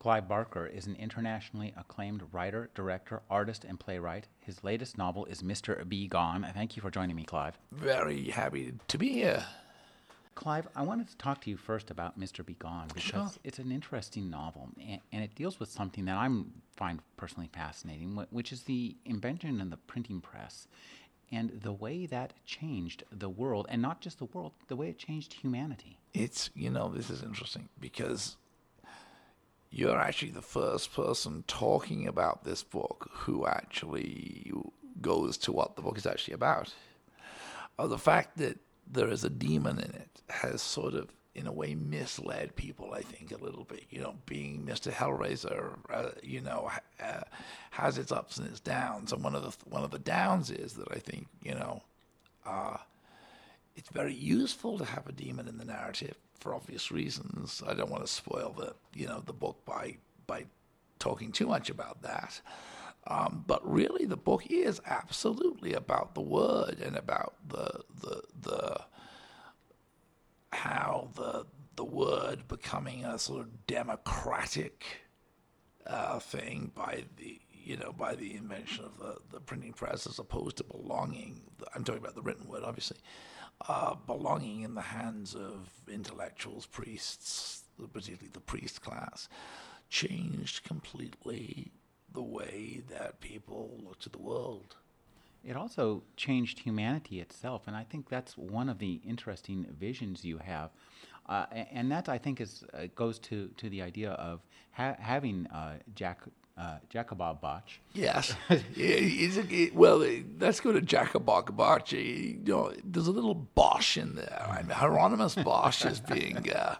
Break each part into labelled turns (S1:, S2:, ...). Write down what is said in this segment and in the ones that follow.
S1: Clive Barker is an internationally acclaimed writer, director, artist, and playwright. His latest novel is Mr. B. Gone. Thank you for joining me, Clive.
S2: Very happy to be here.
S1: Clive, I wanted to talk to you first about Mr. B. Gone because
S2: Sure.
S1: it's an interesting novel and, and it deals with something that I find personally fascinating, which is the invention of the printing press and the way that changed the world, and not just the world, the way it changed humanity.
S2: It's, you know, this is interesting because you're actually the first person talking about this book who actually goes to what the book is actually about. Uh, the fact that there is a demon in it has sort of, in a way, misled people, I think, a little bit. You know, being Mr. Hellraiser, uh, you know, uh, has its ups and its downs. And one of the one of the downs is that I think, you know, uh, it's very useful to have a demon in the narrative for obvious reasons. I don't want to spoil the you know the book by by talking too much about that. Um, but really, the book is absolutely about the word and about the the the how the the word becoming a sort of democratic uh, thing by the you know by the invention of the, the printing press as opposed to belonging. I'm talking about the written word, obviously, uh, belonging in the hands of intellectuals, priests, particularly the priest class, changed completely the way that people looked at the world.
S1: It also changed humanity itself, and I think that's one of the interesting visions you have. Uh, and that I think is uh, goes to, to the idea of ha- having uh, Jack uh, Botch.
S2: Yes. He's a, well, let's go to Jakabok Bosch. You know, there's a little Bosch in there. I mean, Hieronymus Bosch is being uh,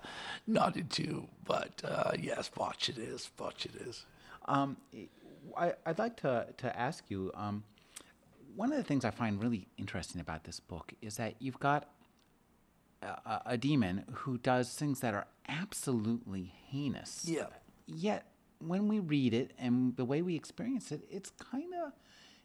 S2: nodded to, but uh, yes, Bosch it is. Bosch it is.
S1: Um, I, I'd like to, to ask you um, one of the things I find really interesting about this book is that you've got a, a, a demon who does things that are absolutely heinous.
S2: Yeah.
S1: Yet when we read it and the way we experience it, it's kind of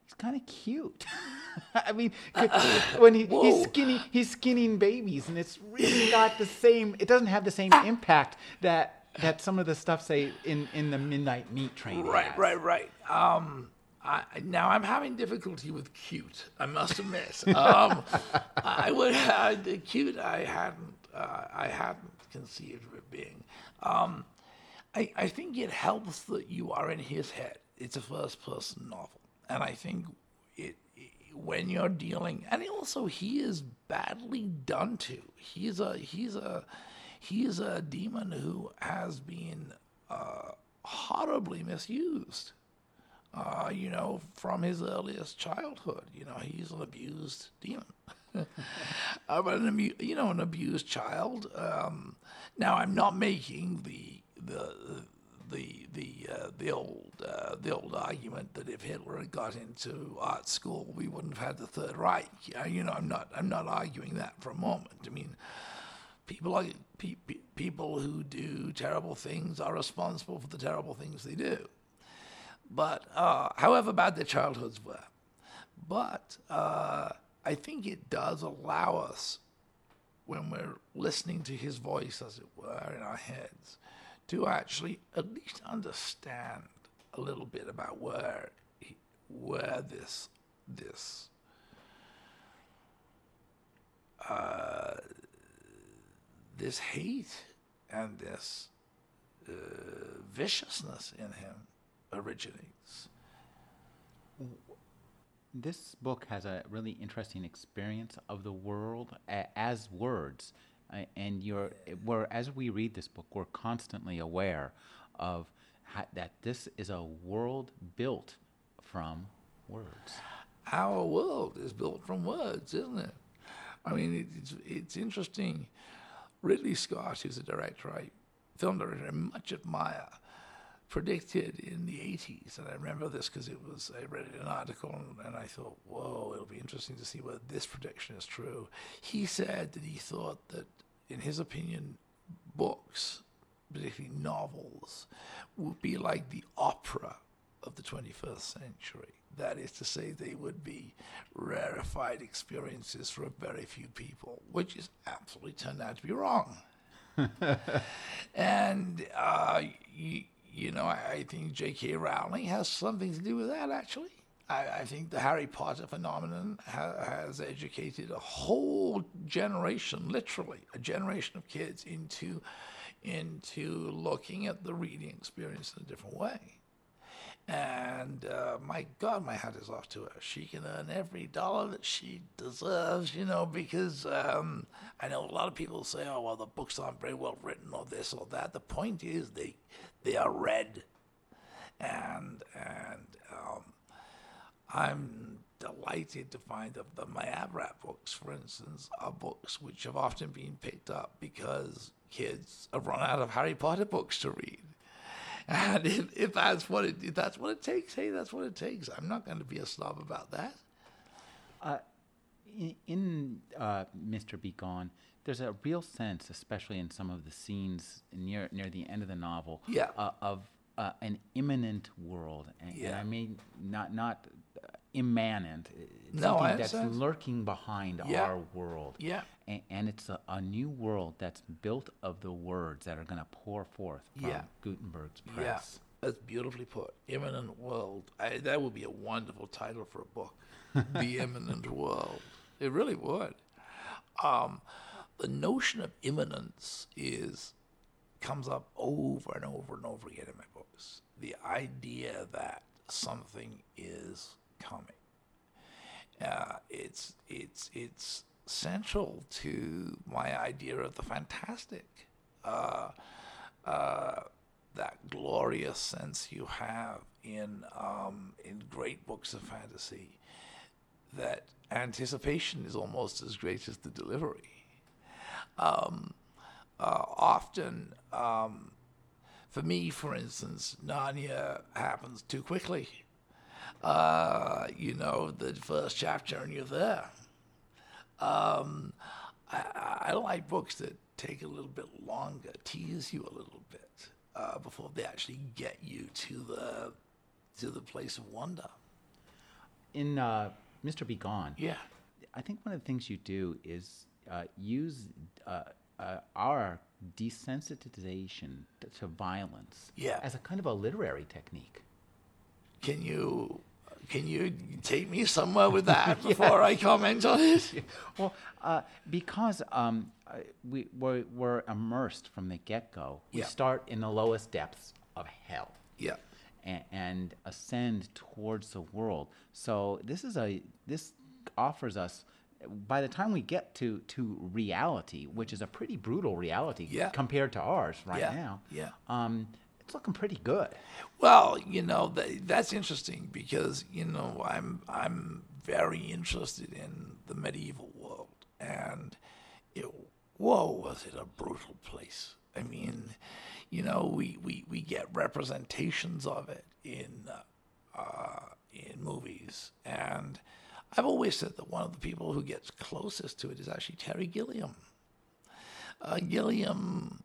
S1: he's kind of cute. I mean, when he, he's skinny, he's skinning babies, and it's really not the same. It doesn't have the same impact that that some of the stuff say in in the Midnight Meat Train.
S2: Right,
S1: has.
S2: right, right. Um, I, now I'm having difficulty with cute. I must admit. Um, I would uh, the cute. I hadn't. Uh, I hadn't conceived of it being. Um, I, I think it helps that you are in his head. It's a first-person novel, and I think it, it when you're dealing, and also he is badly done to. He's a he's a he's a demon who has been uh, horribly misused uh, you know, from his earliest childhood. You know, he's an abused demon. uh, but an you know, an abused child. Um, now, I'm not making the the the the uh, the old uh, the old argument that if Hitler had got into art school, we wouldn't have had the Third Reich. You know, I'm not I'm not arguing that for a moment. I mean, people like pe- people who do terrible things are responsible for the terrible things they do but uh, however bad their childhoods were. But uh, I think it does allow us, when we're listening to his voice, as it were, in our heads, to actually at least understand a little bit about where he, where this this uh, this hate and this uh, viciousness in him originates.
S1: This book has a really interesting experience of the world as words, and you're we're as we read this book, we're constantly aware of ha- that this is a world built from words.
S2: Our world is built from words, isn't it? I mean, it, it's it's interesting. Ridley Scott, who's a director, I film director, I much admire. Predicted in the 80s, and I remember this because it was I read an article and, and I thought, whoa, it'll be interesting to see whether this prediction is true. He said that he thought that, in his opinion, books, particularly novels, would be like the opera of the 21st century. That is to say, they would be rarefied experiences for a very few people, which is absolutely turned out to be wrong. and uh, know, I, I think J.K. Rowling has something to do with that, actually. I, I think the Harry Potter phenomenon ha- has educated a whole generation, literally a generation of kids, into into looking at the reading experience in a different way. And uh, my God, my hat is off to her. She can earn every dollar that she deserves, you know, because um, I know a lot of people say, oh, well, the books aren't very well written or this or that. The point is they, they are read. And, and um, I'm delighted to find that the Abarat books, for instance, are books which have often been picked up because kids have run out of Harry Potter books to read. And if, if that's what it if that's what it takes, hey, that's what it takes. I'm not going to be a snob about that.
S1: Uh, in, in uh, Mr. B. Gone, there's a real sense, especially in some of the scenes near near the end of the novel,
S2: Yeah.
S1: uh, of uh, an imminent world, and, and I mean not not uh, immanent. It's
S2: No, I
S1: something that's
S2: understand.
S1: lurking behind
S2: Yeah.
S1: our world.
S2: Yeah.
S1: and, and it's a, a new world that's built of the words that are going to pour forth from
S2: Yeah.
S1: Gutenberg's
S2: Yeah,
S1: press.
S2: that's beautifully put. Imminent World. I, that would be a wonderful title for a book. the Imminent World. It really would. Um, the notion of imminence is comes up over and over and over again in my books. The idea that something is coming. Uh, it's it's it's central to my idea of the fantastic. Uh, uh, that glorious sense you have in um, in great books of fantasy that anticipation is almost as great as the delivery. Um, uh, often, um, for me, for instance, Narnia happens too quickly. Uh, you know, the first chapter and you're there. Um, I, I like books that take a little bit longer, tease you a little bit uh, before they actually get you to the to the place of wonder.
S1: In uh, Mr. B. Gone,
S2: Yeah,
S1: I think one of the things you do is uh, use uh, uh, our desensitization to violence
S2: Yeah.
S1: as a kind of a literary technique.
S2: can you can you take me somewhere with that before I comment on it?
S1: Well, uh, because um, uh, we, we're, we're immersed from the get go, we
S2: Yeah.
S1: start in the lowest depths of hell.
S2: Yeah,
S1: and, and ascend towards the world. So this is a this offers us by the time we get to to reality, which is a pretty brutal reality
S2: Yeah.
S1: compared to ours right
S2: Yeah,
S1: now.
S2: yeah.
S1: Um, it's looking pretty good.
S2: Well, you know that, that's interesting because you know I'm I'm very interested in the medieval world, and it, whoa, was it a brutal place? I mean, you know, we, we, we get representations of it in uh, uh, in movies, and I've always said that one of the people who gets closest to it is actually Terry Gilliam. Uh, Gilliam,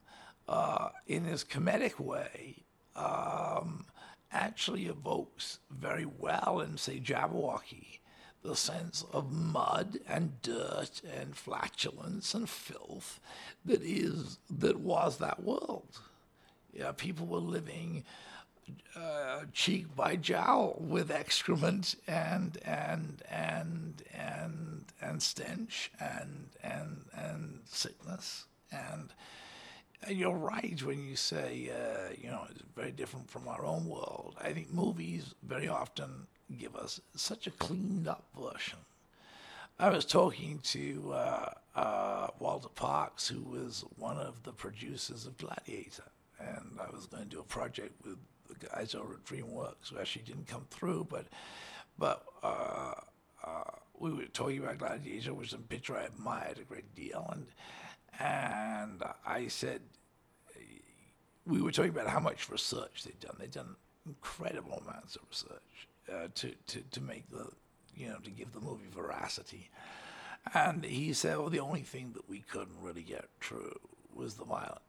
S2: uh, in his comedic way, um, actually evokes very well in, say, Jabberwocky, the sense of mud and dirt and flatulence and filth that is that was that world. Yeah, people were living uh, cheek by jowl with excrement and and and and and stench and and and sickness and you're right when you say uh, you know it's very different from our own world. I think movies very often give us such a cleaned up version. I was talking to uh, uh, Walter Parkes, who was one of the producers of Gladiator, and I was going to do a project with the guys over at DreamWorks, who actually didn't come through, but but uh, uh, we were talking about Gladiator, which is a picture I admired a great deal, and and I said, we were talking about how much research they'd done. They'd done incredible amounts of research uh, to, to, to make the, you know, to give the movie veracity. And he said, well, the only thing that we couldn't really get true was the violence.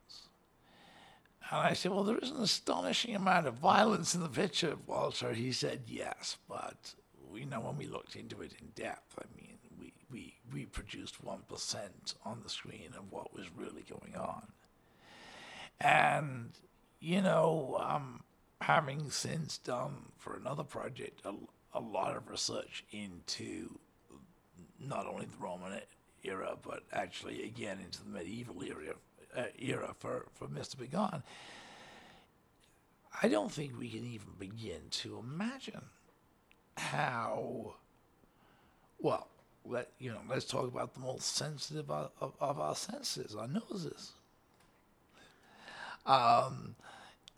S2: And I said, well, there is an astonishing amount of violence in the picture, Walter. He said, yes, but, you know, when we looked into it in depth, I mean, we, we, we produced 1% on the screen of what was really going on. And, you know, um, having since done for another project a, a lot of research into not only the Roman era, but actually again into the medieval era, uh, era for, for Mr. B. Gone, I don't think we can even begin to imagine how, well, let, you know, let's talk about the most sensitive of, of, of our senses, our noses. Um,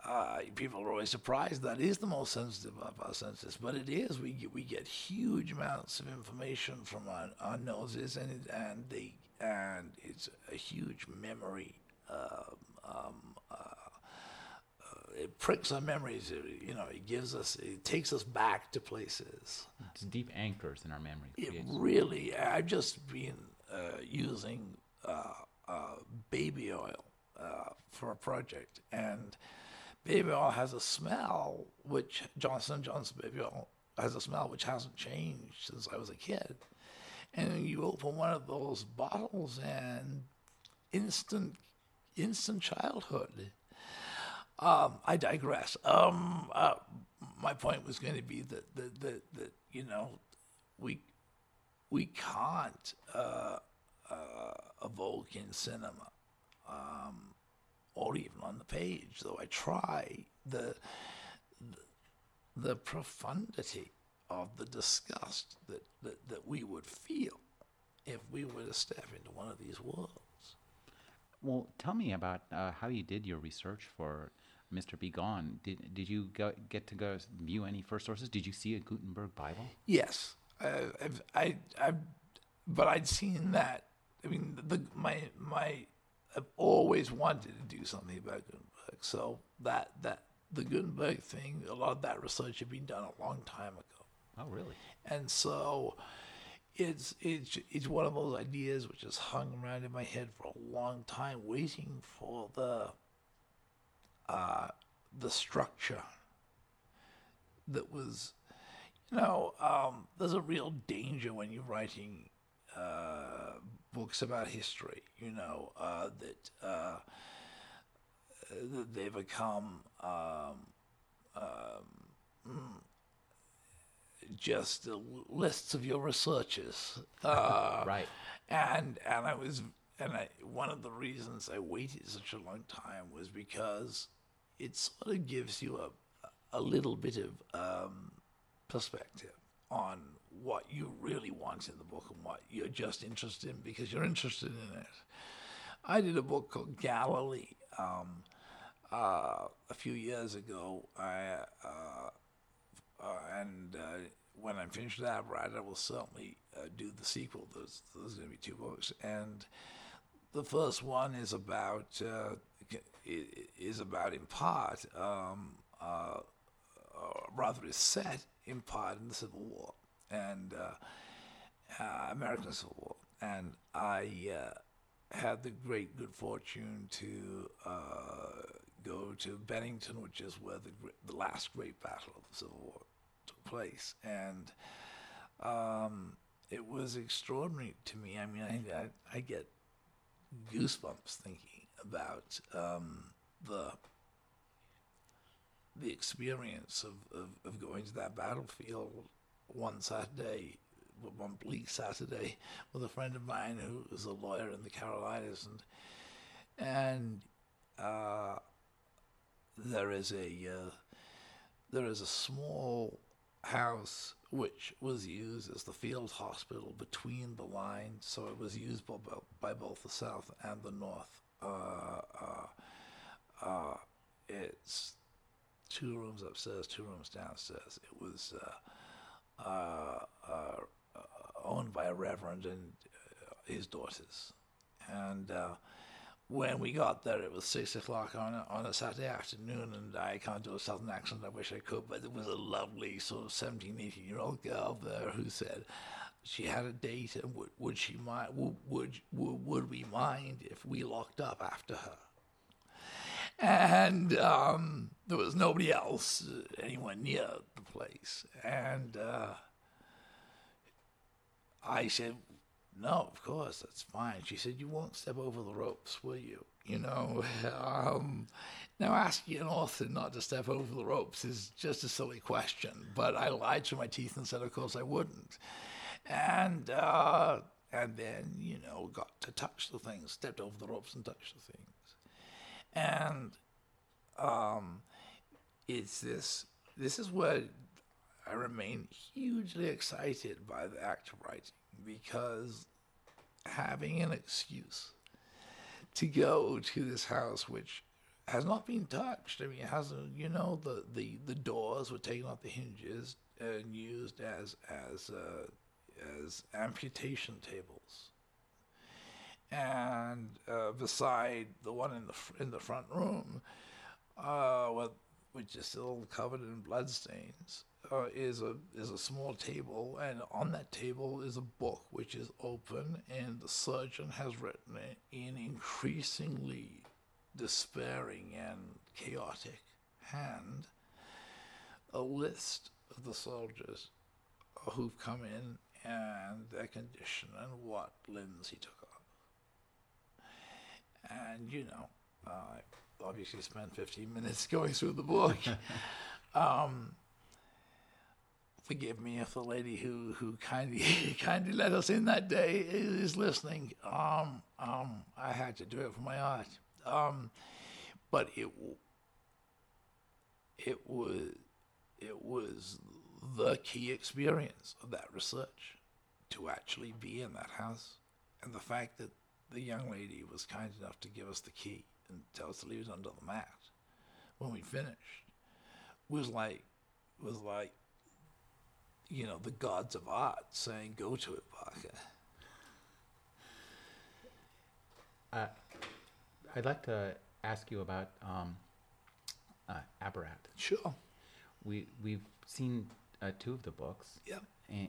S2: uh, people are always surprised that is the most sensitive of our senses, but it is. We get, we get huge amounts of information from our, our noses, and it, and they and it's a huge memory. Um, um, uh, uh, it pricks our memories. It, you know, it gives us, it takes us back to places.
S1: It's deep anchors in our memory.
S2: It really. I've just been uh, using uh, uh, baby oil for a project, and baby oil has a smell which Johnson Johnson baby oil has a smell which hasn't changed since I was a kid. And you open one of those bottles and instant instant childhood. Um, I digress. Um, uh, my point was going to be that, that, that, that you know we we can't uh, uh, evoke in cinema um, or even on the page, though I try, the, the, the profundity of the disgust that, that, that we would feel if we were to step into one of these worlds.
S1: Well, tell me about uh, how you did your research for Mr. B. Gone. Did, did you go, get to go view any first sources? Did you see a Gutenberg Bible?
S2: Yes. Uh, I've, I, I've, but I'd seen that. I mean, the, my, my I've always wanted to do something about Gutenberg. So that that the Gutenberg thing, a lot of that research had been done a long time ago.
S1: Oh, really?
S2: And so it's it's it's one of those ideas which has hung around in my head for a long time, waiting for the uh, the structure that was, you know, um, there's a real danger when you're writing uh, books about history, you know, uh, that, uh, that they become um, um, just lists of your researches.
S1: Uh, right.
S2: And and I was and I, one of the reasons I waited such a long time was because it sort of gives you a a little bit of um, perspective on what you really want in the book and what you're just interested in because you're interested in it. I did a book called Galilee um, uh, a few years ago, I, uh, uh, and uh, when I'm finished with that, right, I will certainly uh, do the sequel. There's, there's going to be two books, and the first one is about uh, is about in part, um, rather is set in part in the Civil War and uh, uh, American Civil War, and I uh, had the great good fortune to uh, go to Bentonville, which is where the the last great battle of the Civil War place, and um, it was extraordinary to me. I mean, I, I, I get goosebumps thinking about um, the the experience of, of, of, going to that battlefield one Saturday, one bleak Saturday, with a friend of mine who was a lawyer in the Carolinas, and and uh, there is a uh, there is a small house which was used as the field hospital between the lines, so it was used by, by both the South and the North. Uh, uh, uh it's two rooms upstairs, two rooms downstairs. It was uh, uh, uh, owned by a reverend and his daughters. And when we got there, it was six o'clock on a, on a Saturday afternoon, and I can't do a southern accent. I wish I could, but there was a lovely sort of 17, 18 year old girl there who said she had a date, and would, would she mind? Would, would would we mind if we locked up after her? And um, there was nobody else uh, anywhere near the place, and uh, I said, no, of course, that's fine. She said, You won't step over the ropes, will you? You know, um, now asking an author not to step over the ropes is just a silly question, but I lied through my teeth and said, Of course, I wouldn't. And, uh, and then, you know, got to touch the things, stepped over the ropes and touched the things. And um, it's this, this is where I remain hugely excited by the act of writing because having an excuse to go to this house, which has not been touched. I mean, it hasn't. You know, the, the, the doors were taken off the hinges and used as as uh, as amputation tables. And uh, beside the one in the in the front room, uh, which is still covered in bloodstains, uh, is a is a small table, and on that table is a book which is open, and the surgeon has written it in increasingly despairing and chaotic hand a list of the soldiers who've come in and their condition and what limbs he took off. And you know, I obviously spent 15 minutes going through the book. um, forgive me if the lady who who kindly kindly let us in that day is listening. Um, um, I had to do it for my art. Um, but it it was it was the key experience of that research to actually be in that house, and the fact that the young lady was kind enough to give us the key and tell us to leave it under the mat when we finished was like was like you know, the gods of art saying, go to it, Barker.
S1: Uh, I'd like to ask you about um, uh, Abarat.
S2: Sure.
S1: We, we've seen uh, two of the books.
S2: Yep.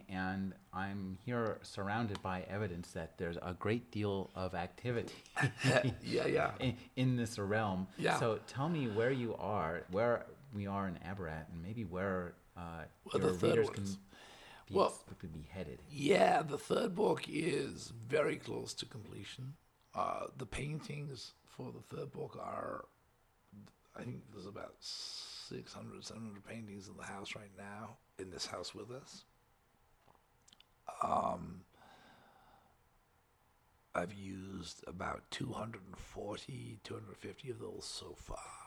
S1: And I'm here surrounded by evidence that there's a great deal of activity.
S2: yeah, yeah.
S1: In, in, this realm.
S2: Yeah.
S1: So tell me where you are, where we are in Abarat, and maybe where uh, well, your readers can well, be headed.
S2: Yeah, the third book is very close to completion. Uh, the paintings for the third book are, I think there's about 600, 700 paintings in the house right now, in this house with us. Um, I've used about 240, 250 of those so far.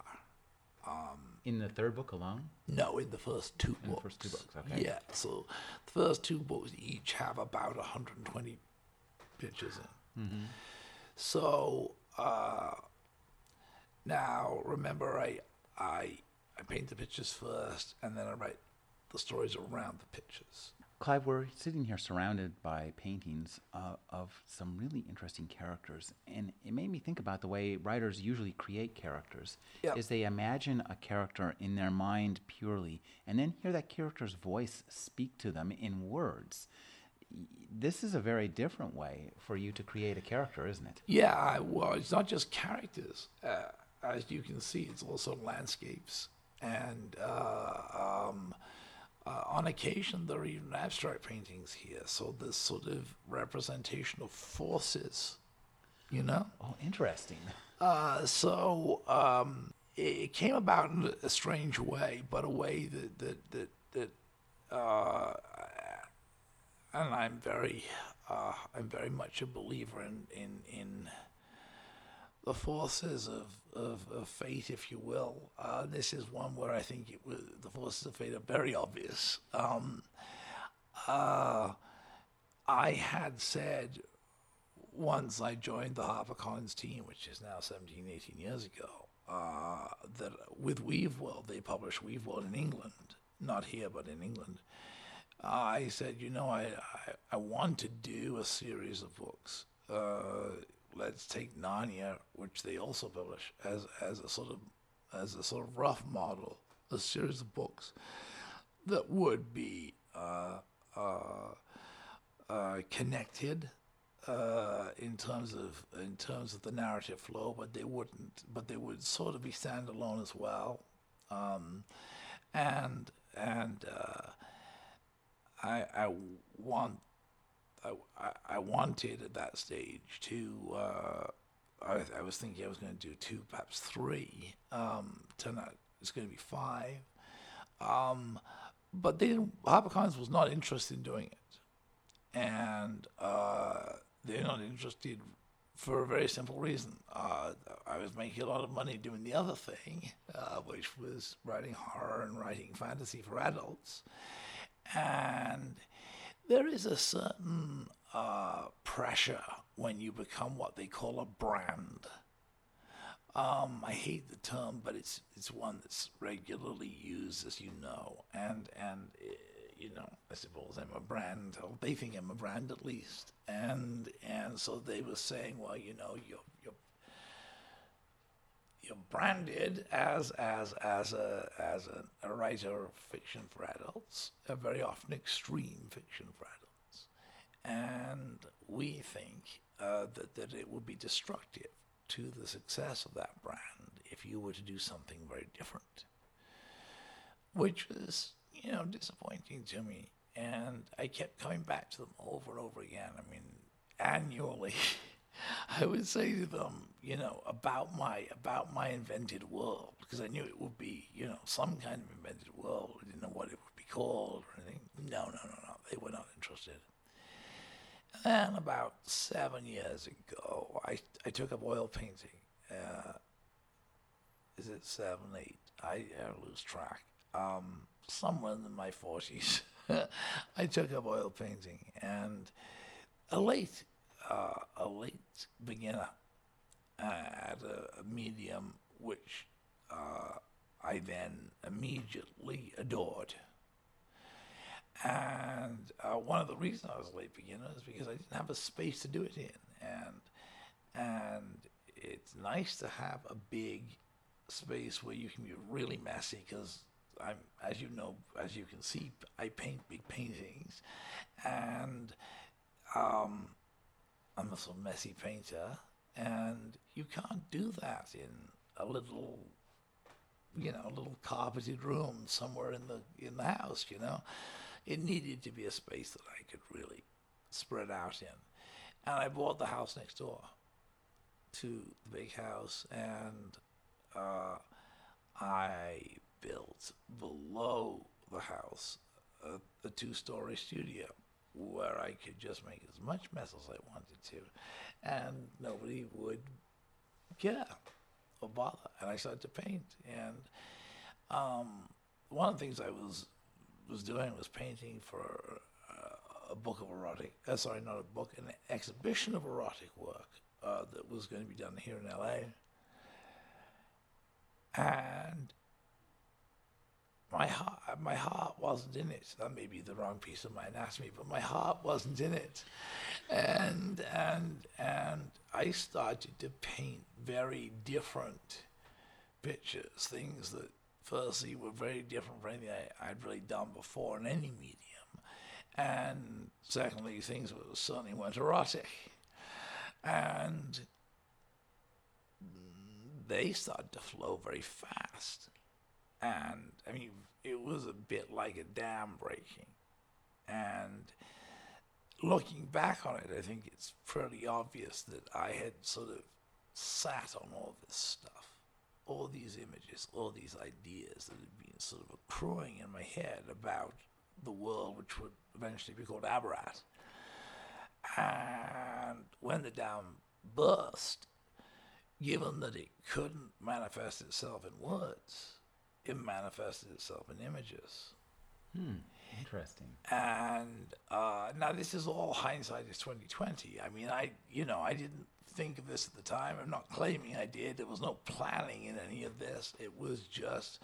S1: Um, in the third book alone?
S2: No, in the first two
S1: in
S2: books.
S1: The first two books, okay.
S2: Yeah, so the first two books each have about 120 pictures in. Mm-hmm. So uh, now, remember, I, I I paint the pictures first, and then I write the stories around the pictures.
S1: Clive, we're sitting here surrounded by paintings uh, of some really interesting characters, and it made me think about the way writers usually create characters.
S2: Yep.
S1: Is they imagine a character in their mind purely, and then hear that character's voice speak to them in words. This is a very different way for you to create a character, isn't it?
S2: Yeah, well, it's not just characters. Uh, as you can see, it's also landscapes and. Uh, um, uh, on occasion, there are even abstract paintings here. So this sort of representation of forces, you know.
S1: Oh, interesting.
S2: Uh, so um, it came about in a strange way, but a way that that that that, uh, and I'm very, uh, I'm very much a believer in in in the forces of, of, of, fate, if you will. Uh, this is one where I think it the forces of fate are very obvious. Um, uh, I had said once I joined the HarperCollins team, which is now 17, 18 years ago, uh, that with Weaveworld, they publish Weaveworld in England, not here, but in England. I said, you know, I, I, I want to do a series of books uh, let's take Narnia, which they also publish as as a sort of as a sort of rough model, a series of books that would be uh, uh, uh, connected uh, in terms of in terms of the narrative flow, but they wouldn't. But they would sort of be standalone as well, um, and and uh, I I want I, I wanted at that stage to. Uh, I, I, was thinking I was going to do two, perhaps three. Um, it's going to be five. Um, but they didn't, HarperCollins was not interested in doing it, and uh, they're not interested for a very simple reason. Uh, I was making a lot of money doing the other thing, uh, which was writing horror and writing fantasy for adults, and there is a certain uh, pressure when you become what they call a brand. Um, I hate the term, but it's it's one that's regularly used, as you know, and and uh, you know, I suppose I'm a brand. Or they think I'm a brand at least, and and so they were saying, well, you know, you're you're branded as as as a as a, a writer of fiction for adults, a very often extreme fiction for adults, and we think uh, that that it would be destructive to the success of that brand if you were to do something very different, which was, you know, disappointing to me. And I kept coming back to them over and over again. I mean, annually, I would say to them, you know, about my about my invented world, because I knew it would be, you know, some kind of invented world. I didn't know what it would be called or anything. No, no, no, no. They were not interested. And about seven years ago, I, I took up oil painting. Uh, is it seven, eight? I, I lose track. Um, somewhere in my 40s, I took up oil painting. And a late, uh, a late beginner at a, medium which uh, I then immediately adored. And uh, one of the reasons I was a late beginner is because I didn't have a space to do it in, and and it's nice to have a big space where you can be really messy because I'm, as you know, as you can see, I paint big paintings, and um, I'm a sort of messy painter, and you can't do that in a little, you know, a little carpeted room somewhere in the in the house, you know it needed to be a space that I could really spread out in. And I bought the house next door to the big house, and uh, I built below the house a, a two story studio where I could just make as much mess as I wanted to, and nobody would care or bother. And I started to paint. And um, one of the things I was was doing was painting for uh, a book of erotic, uh, sorry, not a book, an exhibition of erotic work uh, that was going to be done here in LA. And my heart, my heart wasn't in it. That may be the wrong piece of my anatomy, but my heart wasn't in it. And and and I started to paint very different pictures, things that firstly were very different from anything I, would really done before in any medium. And secondly, things were, certainly weren't erotic. And they started to flow very fast. And I mean, it was a bit like a dam breaking. And looking back on it, I think it's pretty obvious that I had sort of sat on all this stuff all these images, all these ideas that had been sort of accruing in my head about the world, which would eventually be called Abarat. And when the dam burst, given that it couldn't manifest itself in words, it manifested itself in images.
S1: Hmm. Interesting.
S2: And uh, now this is all hindsight is twenty twenty. I mean, I you know I didn't think of this at the time. I'm not claiming I did. There was no planning in any of this. It was just,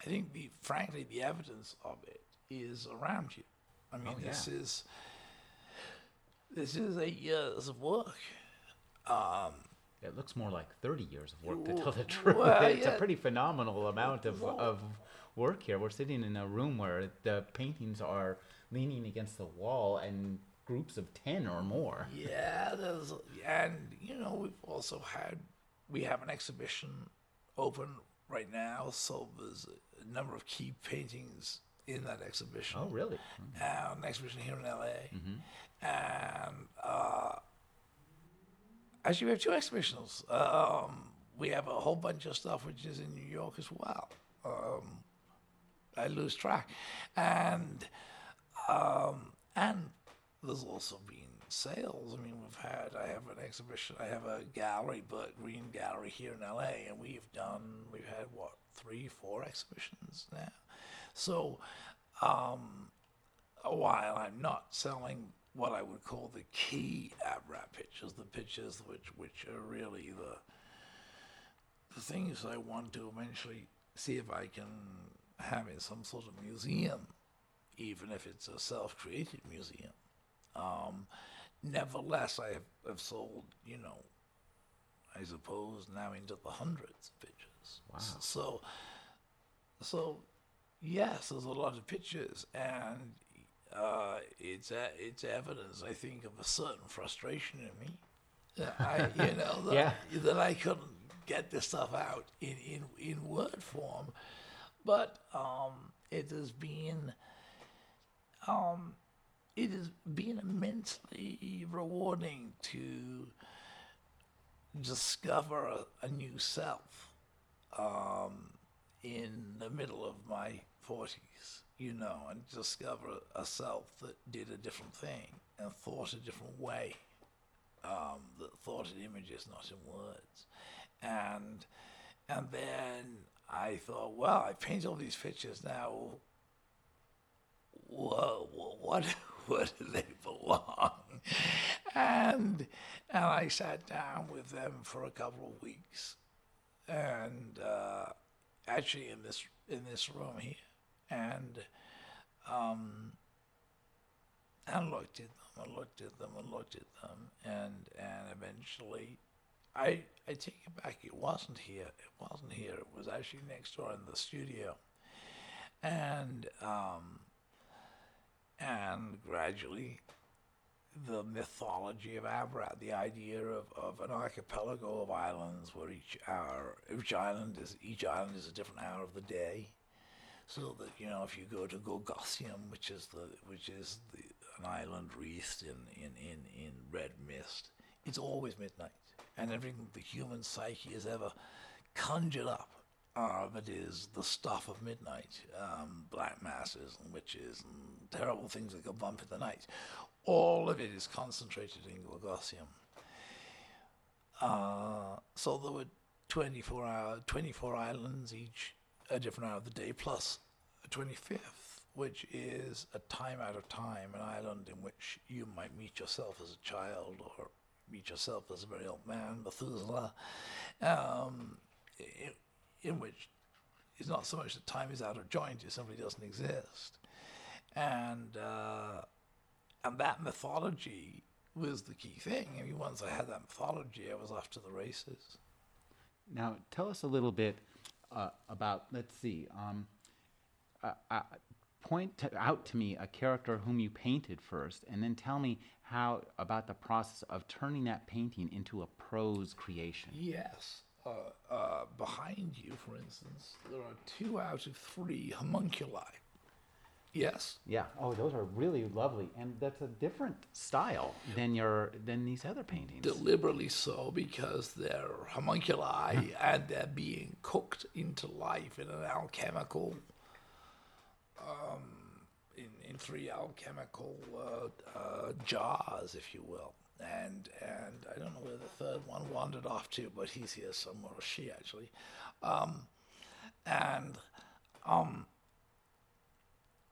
S2: I think, the frankly, the evidence of it is around you. I mean, oh, yeah. this is this is eight years of work.
S1: It looks more like 30 years of work to tell the truth.
S2: well,
S1: it's
S2: yeah.
S1: a pretty phenomenal amount of,
S2: Well-
S1: of work here. We're sitting in a room where the paintings are leaning against the wall and groups of 10 or more.
S2: Yeah, there's, and you know, we've also had, we have an exhibition open right now, so there's a number of key paintings in that exhibition.
S1: Oh, really?
S2: uh, an exhibition here in LA, and uh, actually we have two exhibitions. Um, we have a whole bunch of stuff which is in New York as well. Um, I lose track, and um, and there's also been sales. I mean, we've had I have an exhibition. I have a gallery, Bert Green Gallery here in LA, and we've done we've had what three, four exhibitions now. So um, while I'm not selling what I would call the key Abarat pictures, the pictures which which are really the the things I want to eventually see if I can have in some sort of museum, even if it's a self-created museum. Um, nevertheless, I have, have sold, you know, I suppose now into the hundreds of pictures.
S1: Wow.
S2: So, so yes, there's a lot of pictures, and uh, it's a, it's evidence, I think, of a certain frustration in me. That I, you know, that,
S1: Yeah.
S2: that I couldn't get this stuff out in, in, in word form, but um, it has been um, it has been immensely rewarding to discover a, a new self um, in the middle of my 40s, you know, and discover a self that did a different thing and thought a different way, um, that thought in images, not in words. And, and then I thought, well, I paint all these pictures now. Whoa, what, where do they belong? And, and I sat down with them for a couple of weeks and uh, actually in this in this room here, and um, and looked at them and looked at them and looked at them, and and eventually, I I take it back. It wasn't here. It wasn't here. It was actually next door in the studio, and um, and gradually the mythology of Abarat, the idea of, of an archipelago of islands where each hour, each island is each island is a different hour of the day, so that you know if you go to Gorgossium, which is the which is the, an island wreathed in, in, in, in red mist, it's always midnight, and everything the human psyche has ever conjured up uh, of it is the stuff of midnight, um, black masses and witches and terrible things that go bump in the night. All of it is concentrated in Gorgossium. Uh, so there were 24 hour, 24 islands, each a different hour of the day, plus the 25th, which is a time out of time, an island in which you might meet yourself as a child or meet yourself as a very old man, Methuselah, um, in, in which it's not so much that time is out of joint, it simply doesn't exist. And, uh, and that mythology was the key thing. I mean, once I had that mythology, I was off to the races.
S1: Now, tell us a little bit uh, about, let's see, um, uh, uh, point to, out to me a character whom you painted first, and then tell me how about the process of turning that painting into a prose creation.
S2: Yes. Uh, uh, behind you, for instance, there are two out of three homunculi. Yes.
S1: Yeah. Oh, those are really lovely, and that's a different style than your than these other paintings.
S2: Deliberately so because they're homunculi and they're being cooked into life in an alchemical, um, in, in three alchemical uh, uh, jars, if you will. And and I don't know where the third one wandered off to, but he's here somewhere, or she actually. Um, and um,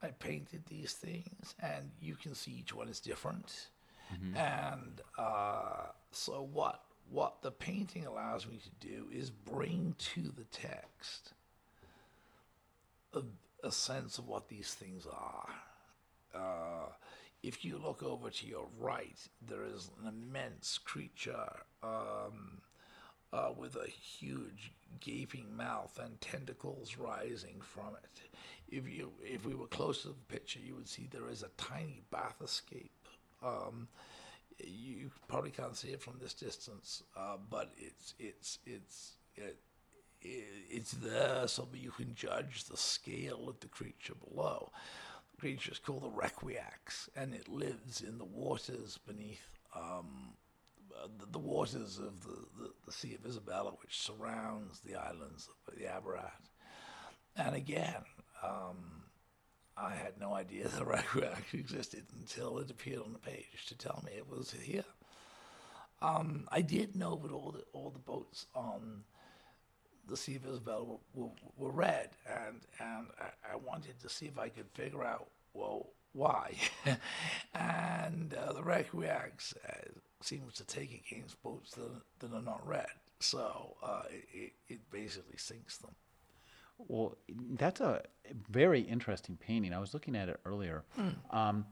S2: I painted these things, and you can see each one is different. And uh, so, what what the painting allows me to do is bring to the text a, a sense of what these things are. Uh, if you look over to your right, there is an immense creature um, uh, with a huge gaping mouth and tentacles rising from it. If you if we were close to the picture, you would see there is a tiny bathyscaphe. Um, you probably can't see it from this distance, uh, but it's it's it's it, it's there so that you can judge the scale of the creature below. The creature is called the Requiax, and it lives in the waters beneath um, uh, the, the, waters of the, the, the, Sea of Izabella, which surrounds the islands of the Abarat. And again, um, I had no idea the Requiax existed until it appeared on the page to tell me it was here. Um, I did know that all the all the boats on the Sea of Izabella were, were, were red, and and I, I, wanted to see if I could figure out well why. and uh, the Requiax uh, seems to take against boats that, that are not red, so uh, it, it basically sinks them.
S1: Well, that's a very interesting painting. I was looking at it earlier. Mm. Um,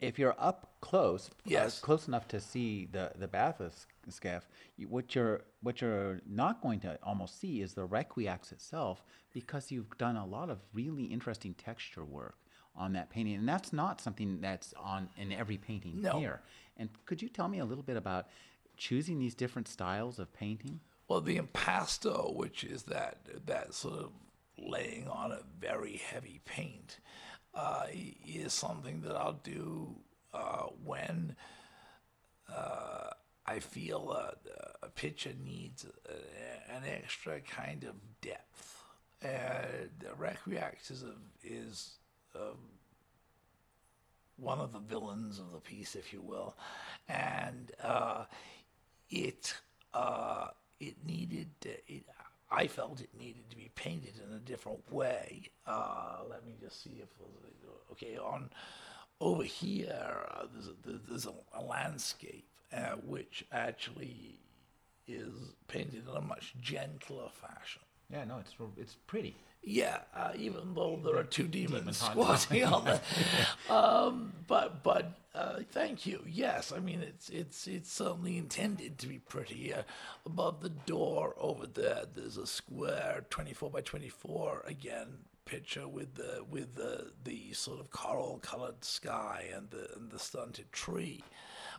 S1: if you're up close, uh,
S2: yes.
S1: Uh, close enough to see the the bathyscaphe, you, what you're what you're not going to almost see is the requiax itself, because you've done a lot of really interesting texture work on that painting, and that's not something that's on in every painting
S2: no.
S1: here. And could you tell me a little bit about choosing these different styles of painting?
S2: Well, the impasto, which is that that sort of laying on a very heavy paint, uh, is something that I'll do uh, when uh, I feel a, a picture needs a, an extra kind of depth. And the Requiax is, a, is one of the villains of the piece, if you will, and uh, it uh, it needed it, I felt it needed to be painted in a different way. Uh, let me just see if okay on over here uh, there's a, there's a, a landscape uh, which actually is painted in a much gentler fashion.
S1: Yeah, no, it's it's pretty.
S2: Yeah, uh, even though there are two demons squatting on the, um, but but uh, thank you. Yes, I mean it's it's it's certainly intended to be pretty. Uh, above the door over there, there's a square, twenty four by twenty four again picture with the with the the sort of coral colored sky and the and the stunted tree,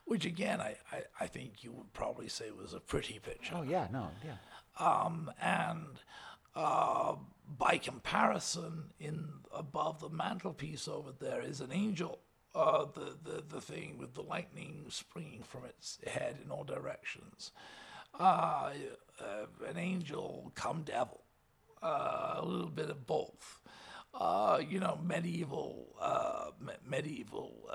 S2: which again I, I, I think you would probably say was a pretty picture.
S1: Oh yeah, no, yeah.
S2: Um, and uh, by comparison, in above the mantelpiece over there is an angel. Uh, the, the the thing with the lightning springing from its head in all directions. Uh, uh an angel come devil. Uh, a little bit of both. Uh, you know, medieval me- medieval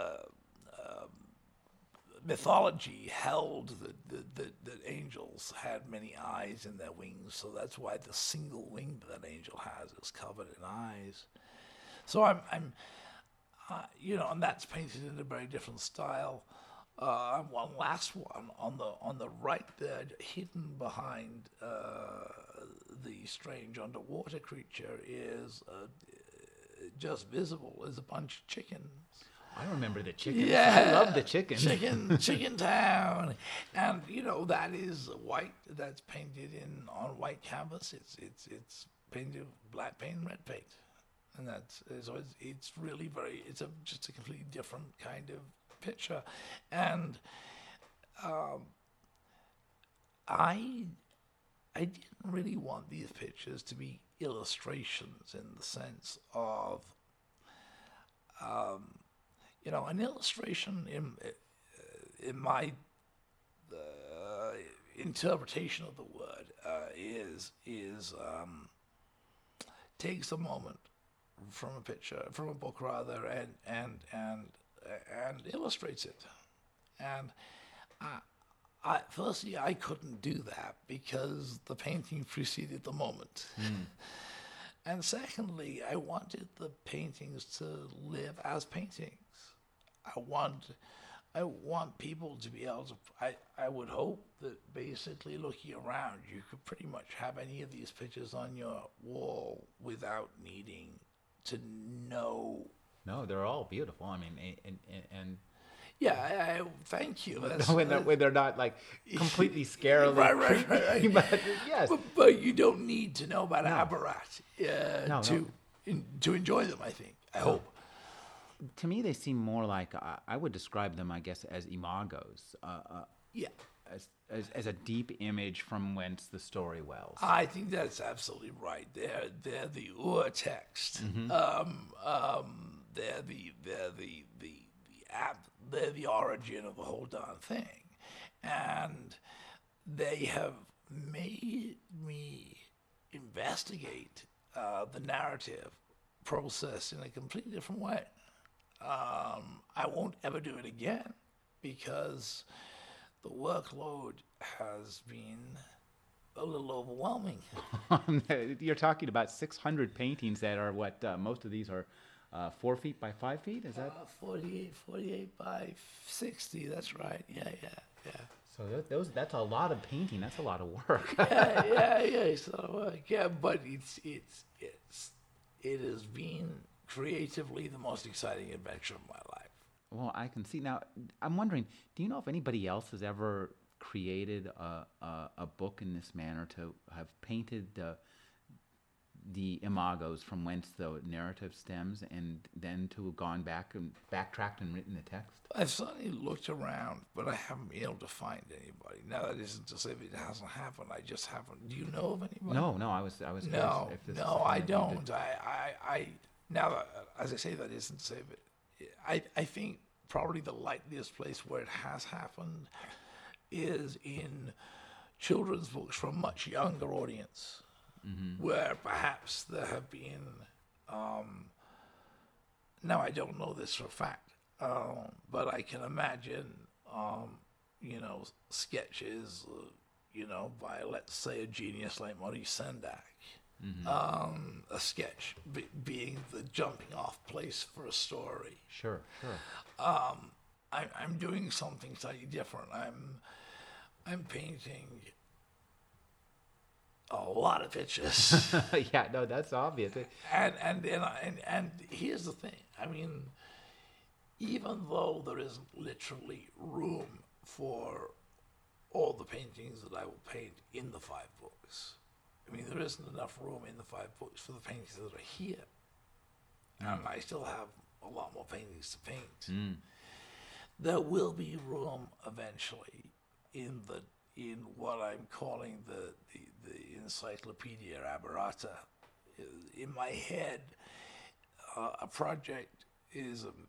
S2: mythology held that, that, that, that, angels had many eyes in their wings, so that's why the single wing that angel has is covered in eyes. So I'm, I'm uh, you know, and that's painted in a very different style. Uh, one last one on the on the right there, hidden behind uh, the strange underwater creature, is uh, just visible is a bunch of chickens.
S1: I remember the chicken.
S2: Yeah,
S1: I love the chicken.
S2: Chicken, Chicken Town, and you know that is white. That's painted in on white canvas. It's it's it's painted black paint, red paint, and that's so it's, it's really very. It's a just a completely different kind of picture, and um, I I didn't really want these pictures to be illustrations in the sense of. Um, you know, an illustration in uh, in my uh, interpretation of the word uh, is is um, takes a moment from a picture, from a book rather, and and and and illustrates it. And I, I, firstly, I couldn't do that because the painting preceded the moment. Mm. And secondly, I wanted the paintings to live as paintings. I want I want people to be able to. I, I would hope that basically looking around, you could pretty much have any of these pictures on your wall without needing to know
S1: No, they're all beautiful. I mean, and and, and
S2: Yeah, I, I, thank you. That's,
S1: when they're, when they're not like completely scarily
S2: Right, right, right, right.
S1: but yes,
S2: but, but you don't need to know about Abarat uh,
S1: No,
S2: to
S1: no.
S2: In, to enjoy them. I think. I hope.
S1: To me they seem more like I, I would describe them, I guess, as imagos, uh, uh,
S2: Yeah.
S1: as, as as a deep image from whence the story wells.
S2: I think that's absolutely right. They're they're the ur text.
S1: Mm-hmm.
S2: Um, um, they're the they're the the the app. They're the origin of the whole darn thing, and they have made me investigate uh, the narrative process in a completely different way. Um, I won't ever do it again because the workload has been a little overwhelming.
S1: You're talking about 600 paintings that are what uh, most of these are uh, four feet by five feet. Is that
S2: Uh, 48, 48 by 60, that's right. Yeah, yeah, yeah.
S1: so? Th- those that's a lot of painting. That's a lot of work.
S2: yeah, yeah, yeah, it's a work. Yeah, but it's, it's, it's, it has been creatively the most exciting adventure of my life.
S1: Well, I can see now. I'm wondering, do you know if anybody else has ever created a a, a book in this manner to have painted the the imagos from whence the narrative stems, and then to have gone back and backtracked and written the text?
S2: I've certainly looked around, but I haven't been able to find anybody. Now, that isn't to say that it hasn't happened. I just haven't. Do you know of anybody?
S1: No, no, I was I was
S2: No,
S1: if this
S2: no, I
S1: that you did.
S2: don't. I, I, I now, as I say, that isn't to say that. I, I think probably the likeliest place where it has happened is in children's books for a much younger audience, where perhaps there have been. Um, now I don't know this for a fact, um, but I can imagine, um, you know, sketches, uh, you know, by let's say a genius like Maurice Sendak, um, a sketch be- being the jumping off place for a story.
S1: Sure, sure.
S2: I'm, I'm doing something slightly different. I'm I'm painting a lot of pictures.
S1: yeah, no, that's obvious.
S2: And and and, I- and and here's the thing. I mean, even though there isn't literally room for all the paintings that I will paint in the five books, I mean, there isn't enough room in the five books for the paintings that are here, and I still have a lot more paintings to paint. There will be room eventually in the in what I'm calling the the, the Encyclopedia Aberrata. In my head, uh, a project is um,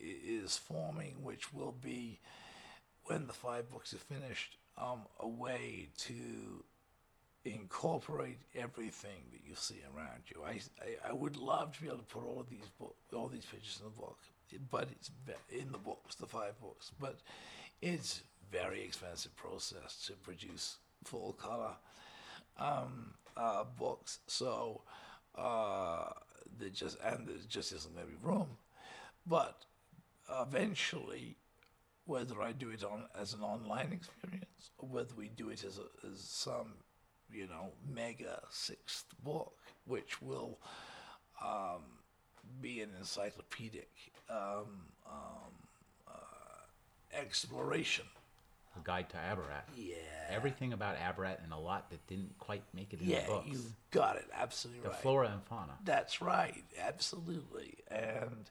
S2: is forming, which will be when the five books are finished, um, a way to incorporate everything that you see around you. I, I, I would love to be able to put all of these book, all these pictures in the book, but it's in the books, the five books. But it's very expensive process to produce full color um, uh, books. So uh, there just and there just isn't going to be room. But eventually, whether I do it on as an online experience or whether we do it as, a, as some, you know, mega sixth book, which will um, be an encyclopedic um, um, uh, exploration.
S1: A guide to Abarat.
S2: Yeah.
S1: Everything about Abarat and a lot that didn't quite make it in
S2: Yeah,
S1: the books.
S2: Yeah, you've got it absolutely
S1: the
S2: right.
S1: flora and fauna.
S2: That's right, absolutely, and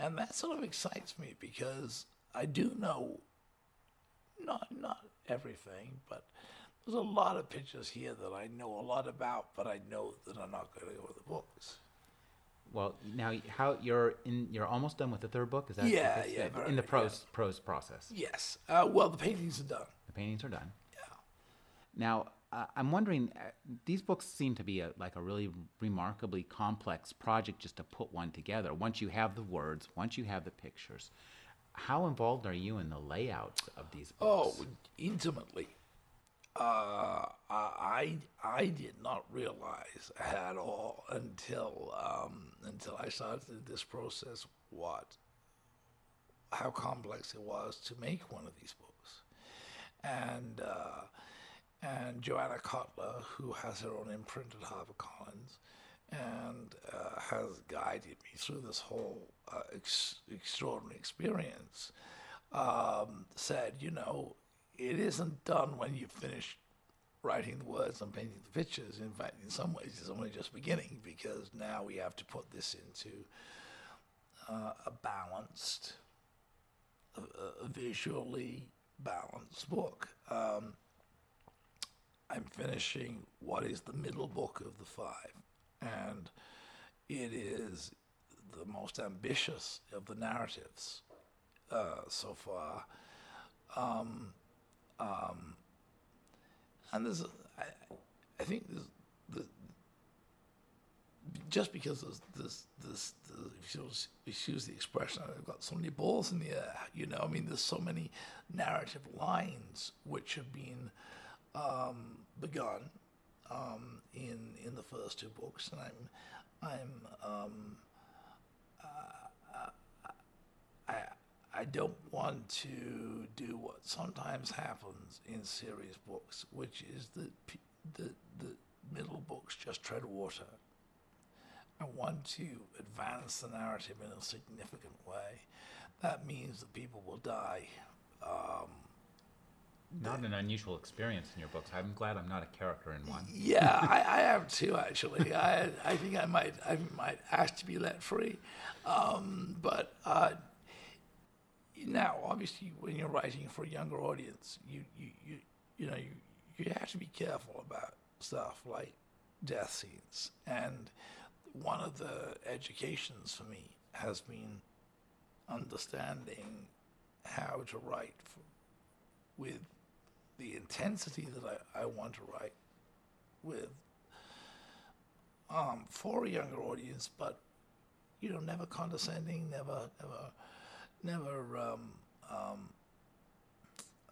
S2: and that sort of excites me because I do know not not everything, but there's a lot of pictures here that I know a lot about, but I know that I'm not going to go with the books.
S1: Well, now how you're in? You're almost done with the third book. Is that?
S2: Yeah,
S1: is
S2: yeah,
S1: In the prose prose process,
S2: Yes, uh, well, the paintings are done.
S1: the paintings are done.
S2: Yeah.
S1: Now, uh, I'm wondering, uh, these books seem to be a, like a really remarkably complex project just to put one together. Once you have the words, once you have the pictures, how involved are you in the layout of these
S2: Oh, intimately. Uh, I I did not realize at all until um, until I started this process what how complex it was to make one of these books, and uh, and Joanna Cotler, who has her own imprint at HarperCollins, and uh, has guided me through this whole uh, ex- extraordinary experience, um, said, you know, it isn't done when you finish writing the words and painting the pictures. In fact, in some ways, it's only just beginning because now we have to put this into uh, a balanced, a, visually balanced book. Um, I'm finishing what is the middle book of the five, and it is the most ambitious of the narratives uh, so far. Um, um, and there's, I, I think the, just because there's this, this, this excuse the expression, I've got so many balls in the air, you know, I mean, there's so many narrative lines which have been um, begun um, in in the first two books, and I'm I'm um, uh, I I don't want to do what sometimes happens in series books, which is that the the middle books just tread water. I want to advance the narrative in a significant way. That means that people will die. Um,
S1: not an unusual experience in your books. I'm glad I'm not a character in one.
S2: Yeah, I, I am too. Actually, I I think I might I might ask to be let free, um, but uh, now obviously when you're writing for a younger audience, you you you you know you you have to be careful about stuff like death scenes, and one of the educations for me has been understanding how to write for, with the intensity that I, I want to write with um, for a younger audience, but you know, never condescending, never, never, never, um, um,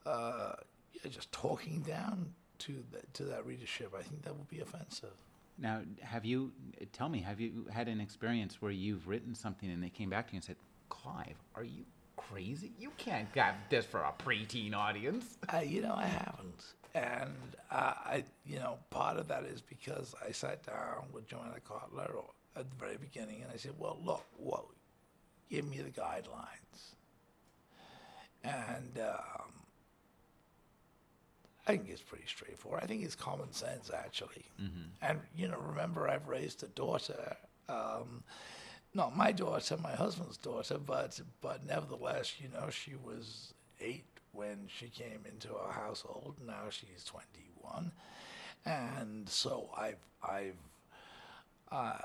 S2: uh, yeah, just talking down to the, to that readership. I think that would be offensive.
S1: Now, have you tell me? Have you had an experience where you've written something and they came back to you and said, "Clive, are you crazy? You can't have this for a preteen audience.
S2: Uh, you know, I haven't. And uh, I, you know, part of that is because I sat down with Joanna Cotler at the very beginning and I said, well, look, well, give me the guidelines. And um, I think it's pretty straightforward. I think it's common sense, actually. Mm-hmm. And, you know, remember, I've raised a daughter. Um, not my daughter, my husband's daughter, but but nevertheless, you know, she was eight when she came into our household. Now she's 21, and so I've I've uh,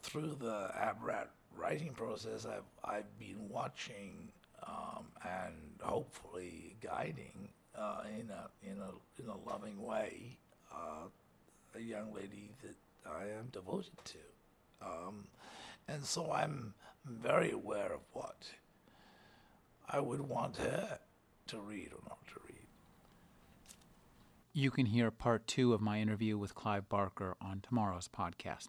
S2: through the Abarat writing process, I've I've been watching um, and hopefully guiding uh, in a in a in a loving way uh, a young lady that I am devoted to. Um, and so I'm very aware of what I would want her to read or not to read.
S1: You can hear part two of my interview with Clive Barker on tomorrow's podcast.